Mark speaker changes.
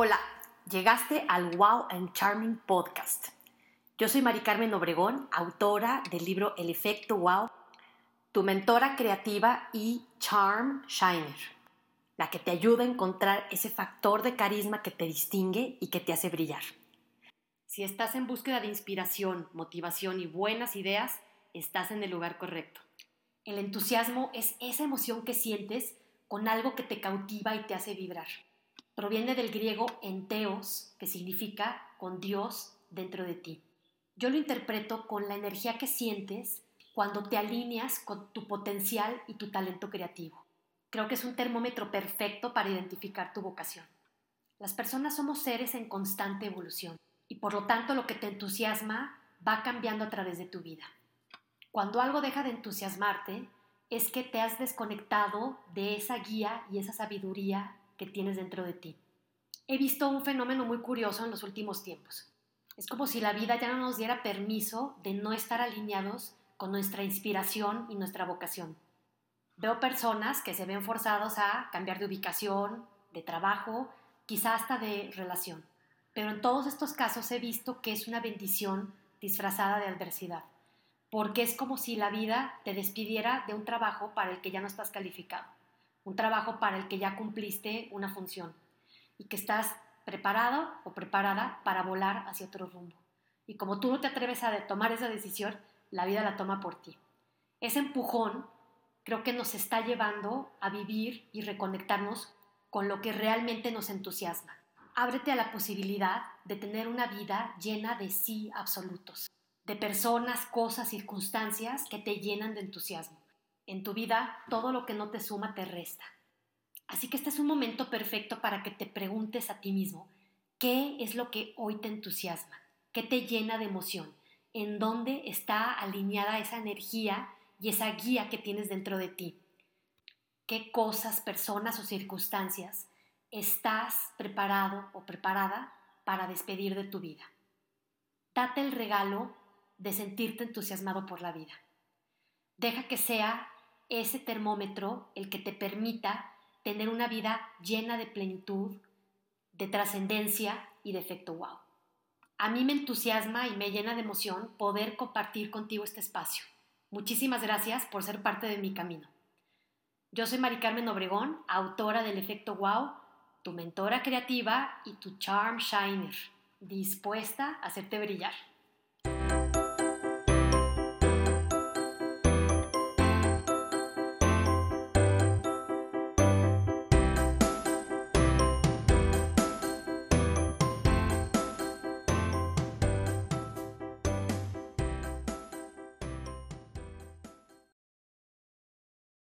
Speaker 1: Hola, llegaste al Wow and Charming Podcast. Yo soy Mari Carmen Obregón, autora del libro El efecto Wow, tu mentora creativa y Charm Shiner, la que te ayuda a encontrar ese factor de carisma que te distingue y que te hace brillar. Si estás en búsqueda de inspiración, motivación y buenas ideas, estás en el lugar correcto. El entusiasmo es esa emoción que sientes con algo que te cautiva y te hace vibrar. Proviene del griego enteos, que significa con Dios dentro de ti. Yo lo interpreto con la energía que sientes cuando te alineas con tu potencial y tu talento creativo. Creo que es un termómetro perfecto para identificar tu vocación. Las personas somos seres en constante evolución y por lo tanto lo que te entusiasma va cambiando a través de tu vida. Cuando algo deja de entusiasmarte es que te has desconectado de esa guía y esa sabiduría que tienes dentro de ti. He visto un fenómeno muy curioso en los últimos tiempos. Es como si la vida ya no nos diera permiso de no estar alineados con nuestra inspiración y nuestra vocación. Veo personas que se ven forzados a cambiar de ubicación, de trabajo, quizá hasta de relación. Pero en todos estos casos he visto que es una bendición disfrazada de adversidad porque es como si la vida te despidiera de un trabajo para el que ya no estás calificado, un trabajo para el que ya cumpliste una función y que estás preparado o preparada para volar hacia otro rumbo. Y como tú no te atreves a tomar esa decisión, la vida la toma por ti. Ese empujón creo que nos está llevando a vivir y reconectarnos con lo que realmente nos entusiasma. Ábrete a la posibilidad de tener una vida llena de sí absolutos de personas, cosas, circunstancias que te llenan de entusiasmo. En tu vida, todo lo que no te suma te resta. Así que este es un momento perfecto para que te preguntes a ti mismo, ¿qué es lo que hoy te entusiasma? ¿Qué te llena de emoción? ¿En dónde está alineada esa energía y esa guía que tienes dentro de ti? ¿Qué cosas, personas o circunstancias estás preparado o preparada para despedir de tu vida? Date el regalo de sentirte entusiasmado por la vida. Deja que sea ese termómetro el que te permita tener una vida llena de plenitud, de trascendencia y de efecto wow. A mí me entusiasma y me llena de emoción poder compartir contigo este espacio. Muchísimas gracias por ser parte de mi camino. Yo soy Mari Carmen Obregón, autora del efecto wow, tu mentora creativa y tu charm shiner, dispuesta a hacerte brillar.